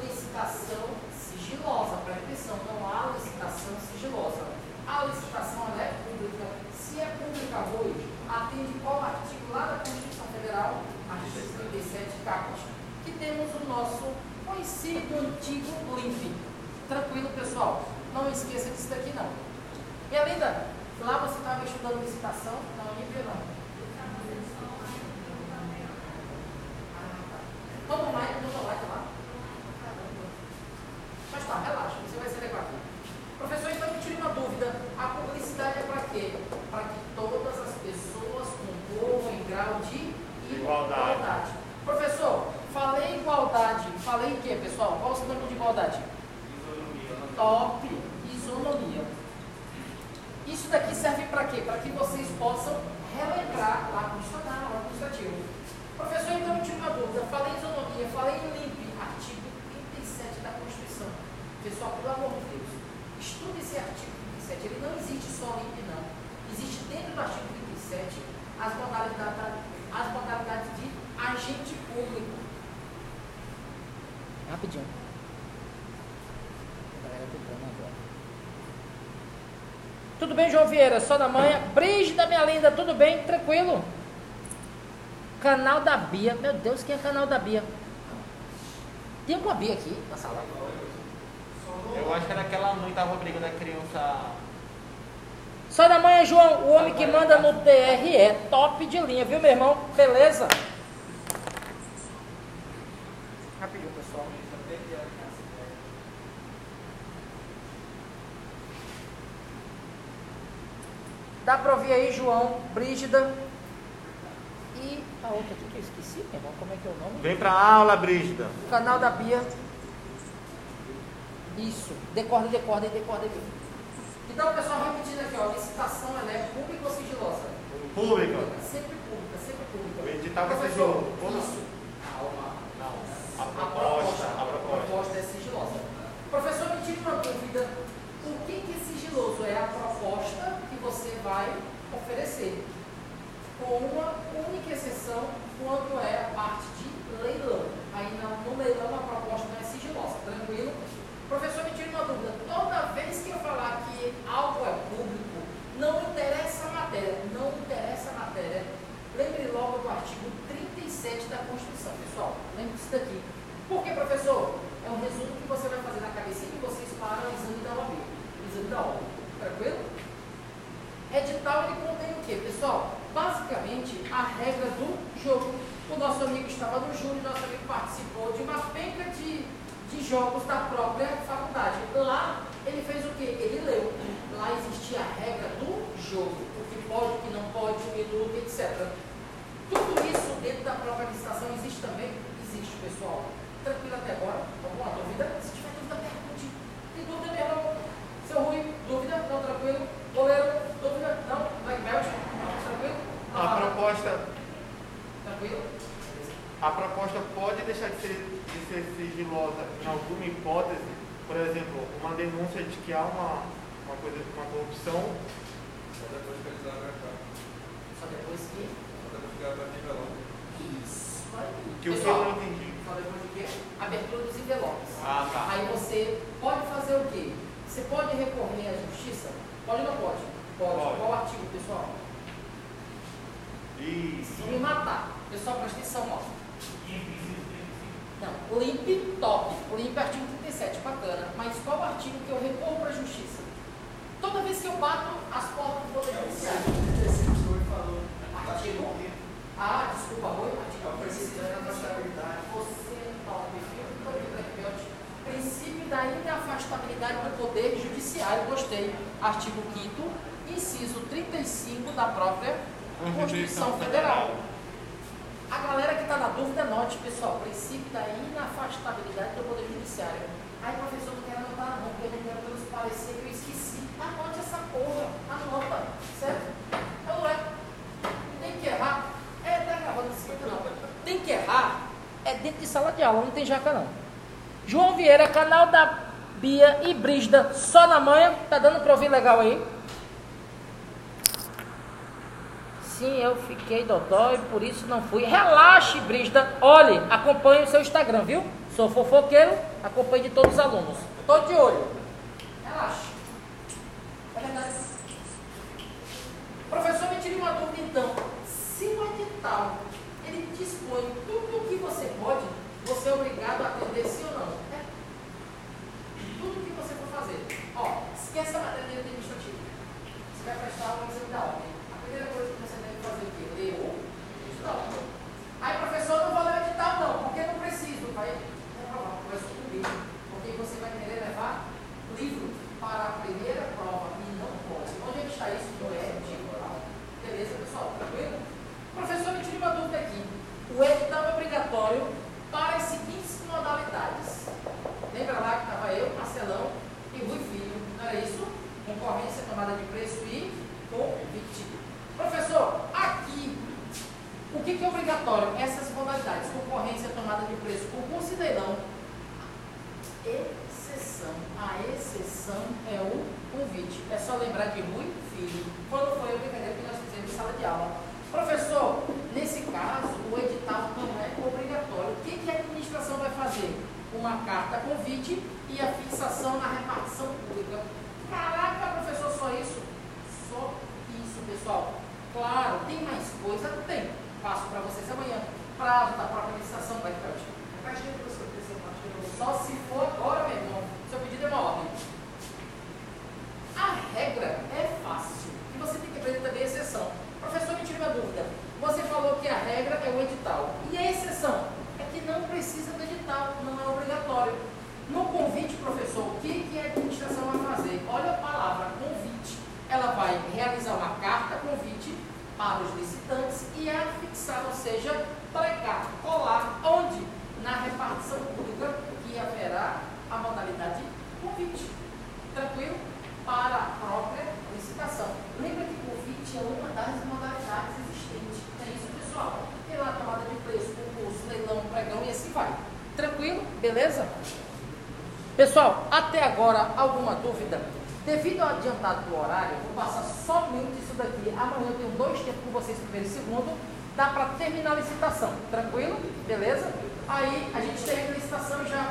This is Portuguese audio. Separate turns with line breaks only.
licitação sigilosa. Presta atenção, não há licitação sigilosa. A licitação é pública. Se é pública hoje, atende qual artigo lá da Constituição Federal? Artigo 37, caput, que temos o nosso conhecido antigo LIMP. Tranquilo, pessoal? Não esqueça disso daqui, não. Minha linda, lá você estava estudando licitação? Não, LIMP não. Vamos lá, vamos lá, lá. Mas tá, relaxa, você vai ser legal. Professor, então me tire uma dúvida. A publicidade é para quê? Para que todas as pessoas concorram em grau de igualdade. igualdade. Professor, falei igualdade. Falei em quê, pessoal? Qual o sinônimo de igualdade?
Isonomia.
Top. Isonomia. Isso daqui serve para quê? Para que vocês possam relembrar lá no estatuto administrativo. Professor, então eu tive uma dúvida. Falei em isonomia, falei em LIMP, artigo 37 da Constituição. Pessoal, pelo amor de Deus, estude esse artigo 37. Ele não existe só LIMP, não. Existe dentro do artigo 37 as modalidades, as modalidades de agente público. Rapidinho. Tá agora. Tudo bem, João Vieira? Só na manhã. Brígida, minha linda, tudo bem? Tranquilo? Canal da Bia. Meu Deus, quem é canal da Bia? Tem alguma Bia aqui na sala?
Eu acho que era aquela mãe que tava brigando a criança.
Só da manhã, João, o homem que manda no TRE. Top de linha, viu, meu irmão? Beleza? Rapidinho, pessoal. Dá pra ouvir aí, João, Brígida. E a outra aqui que eu esqueci, meu irmão, como é que é o nome?
Vem pra aula, Brígida.
Canal da Bia. Isso. Decorda, decorda e decorda aqui. Então, pessoal, repetindo aqui, ó, licitação ela é pública ou sigilosa?
Pública.
Sempre pública, sempre pública.
O edital vai ser.
Isso. Calma.
Não. A
A
proposta.
proposta,
A proposta.
proposta é sigilosa. Professor, me tire uma dúvida. O que, que é sigiloso? É a proposta que você vai oferecer com uma única exceção quando é a parte de leilão. Aí no, leilão a proposta não é sigilosa, tranquilo? Professor, me tire uma dúvida. Toda vez que eu falar que algo é público, não interessa a matéria, não interessa a matéria. Lembre logo do artigo 37 da Constituição, pessoal. Lembre disso daqui. Por que, professor? É um resumo que você vai fazer na cabeça e vocês param o exame da OAB. Exame da OAB. Tranquilo? Ele contém o que, pessoal? Basicamente, a regra do jogo. O nosso amigo estava no júri, nosso amigo participou de uma penca de, de jogos da própria faculdade. Lá, ele fez o que? Ele leu. Lá existia a regra do jogo. O que pode, o que não pode, o minuto, etc. Tudo isso dentro da própria licitação existe também? Existe, pessoal. Tranquilo até agora? Alguma dúvida? Se tiver dúvida, pergunte. Tem dúvida, meu? Seu Rui, dúvida? Não, tranquilo? Goleiro, dúvida? Não? Tranquilo?
A proposta.
Tranquilo?
A proposta pode deixar de ser, de ser sigilosa em alguma hipótese, por exemplo, uma denúncia de que há uma, uma coisa, uma corrupção.
Só depois que eles abrem.
Só depois que.
Só depois que vai envelope.
Isso.
Que o
Pessoal,
não entendi.
Só depois de quê? Abertura dos envelopes.
Ah, tá.
Aí você pode fazer o quê? Você pode recorrer à justiça? Pode ou não? Pode. Pode. Qual artigo, pessoal?
Isso.
Se me matar. Pessoal, presta atenção, ó. Não, limpe top. Limpe artigo 37, bacana. Mas qual o artigo que eu recorro para a justiça? Toda vez que eu bato as portas do Poder Judiciário. Artigo. Ah, desculpa, Rui. Artigo 37 da responsabilidade. Você é top, viu? Princípio da inafastabilidade do Poder Judiciário. Gostei. Artigo 5 inciso 35 da própria Constituição Federal. A galera que está na dúvida, note, pessoal, princípio da inafastabilidade do Poder Judiciário. Aí, professor, não quero anotar, não, porque eu não quero transparecer que eu esqueci. Anote essa porra, anota, certo? Então, não é. Tem que errar. É, tá gravando esse não. Tem que errar. É dentro de sala de aula, não tem jaca, não. João Vieira, canal da Bia e Brígida, só na manhã. Tá dando pra ouvir legal aí? Sim, eu fiquei dodói, por isso não fui. Relaxe, Brígida. Olhe, acompanhe o seu Instagram, viu? Sou fofoqueiro, acompanhe de todos os alunos. Tô de olho. Relaxe. É verdade. Professor, me tire uma dúvida então. Se o edital, ele dispõe tudo o que você pode, você é obrigado a atender sim ou não? É. Tudo o que você for fazer. Ó, esquece a matéria administrativa. Você vai prestar um exame da ordem. Primeira coisa que você deve fazer é o quê? Ler o edital. Aí, professor, não vou ler o edital não, porque não preciso. Vai comprovar, vai subir. Porque você vai querer levar livro para a primeira prova e não pode. Onde é que está isso? No edital. Beleza, pessoal? Tranquilo? Professor, me tire uma dúvida aqui. O edital é obrigatório para as seguintes modalidades. Lembra lá que estava eu, Marcelão e Rui Filho, não era isso? Concorrência, tomada de preço e convite. Professor, aqui, o que, que é obrigatório? Essas modalidades, concorrência, tomada de preço, e leilão. Exceção. A exceção é o convite. É só lembrar de Rui Filho. Quando foi a brincadeira que nós fizemos em sala de aula. Professor, nesse caso, o edital não é obrigatório. O que, que a administração vai fazer? Uma carta convite e a fixação na repartição pública. Caraca, professor, só isso? Só isso, pessoal. Claro, tem mais coisa? Tem. Passo para vocês amanhã. Prazo da própria licitação vai ficar Vai cheio, professor, só se for agora, meu irmão. Seu pedido é uma ordem. A regra é fácil. E você tem que aprender também a exceção. Professor, me tira uma dúvida. Você falou que a regra é o edital. E a exceção? É que não precisa do edital, não é obrigatório. No convite, professor, o que, que a administração vai fazer? Olha a palavra convite. Ela vai realizar uma carta convite para os licitantes e afixar, ou seja, pregar, colar, onde? Na repartição pública, que haverá a modalidade convite. Tranquilo? Para a própria licitação. Lembra que convite é uma das modalidades existentes. É isso, pessoal. Tem lá tomada de preço, concurso, leilão, pregão e assim vai. Tranquilo? Beleza? Pessoal, até agora, alguma dúvida? Devido ao adiantado do horário, vou passar somente isso daqui. Amanhã eu tenho dois tempos com vocês, primeiro e segundo. Dá para terminar a licitação. Tranquilo? Beleza? Aí a gente termina a licitação e já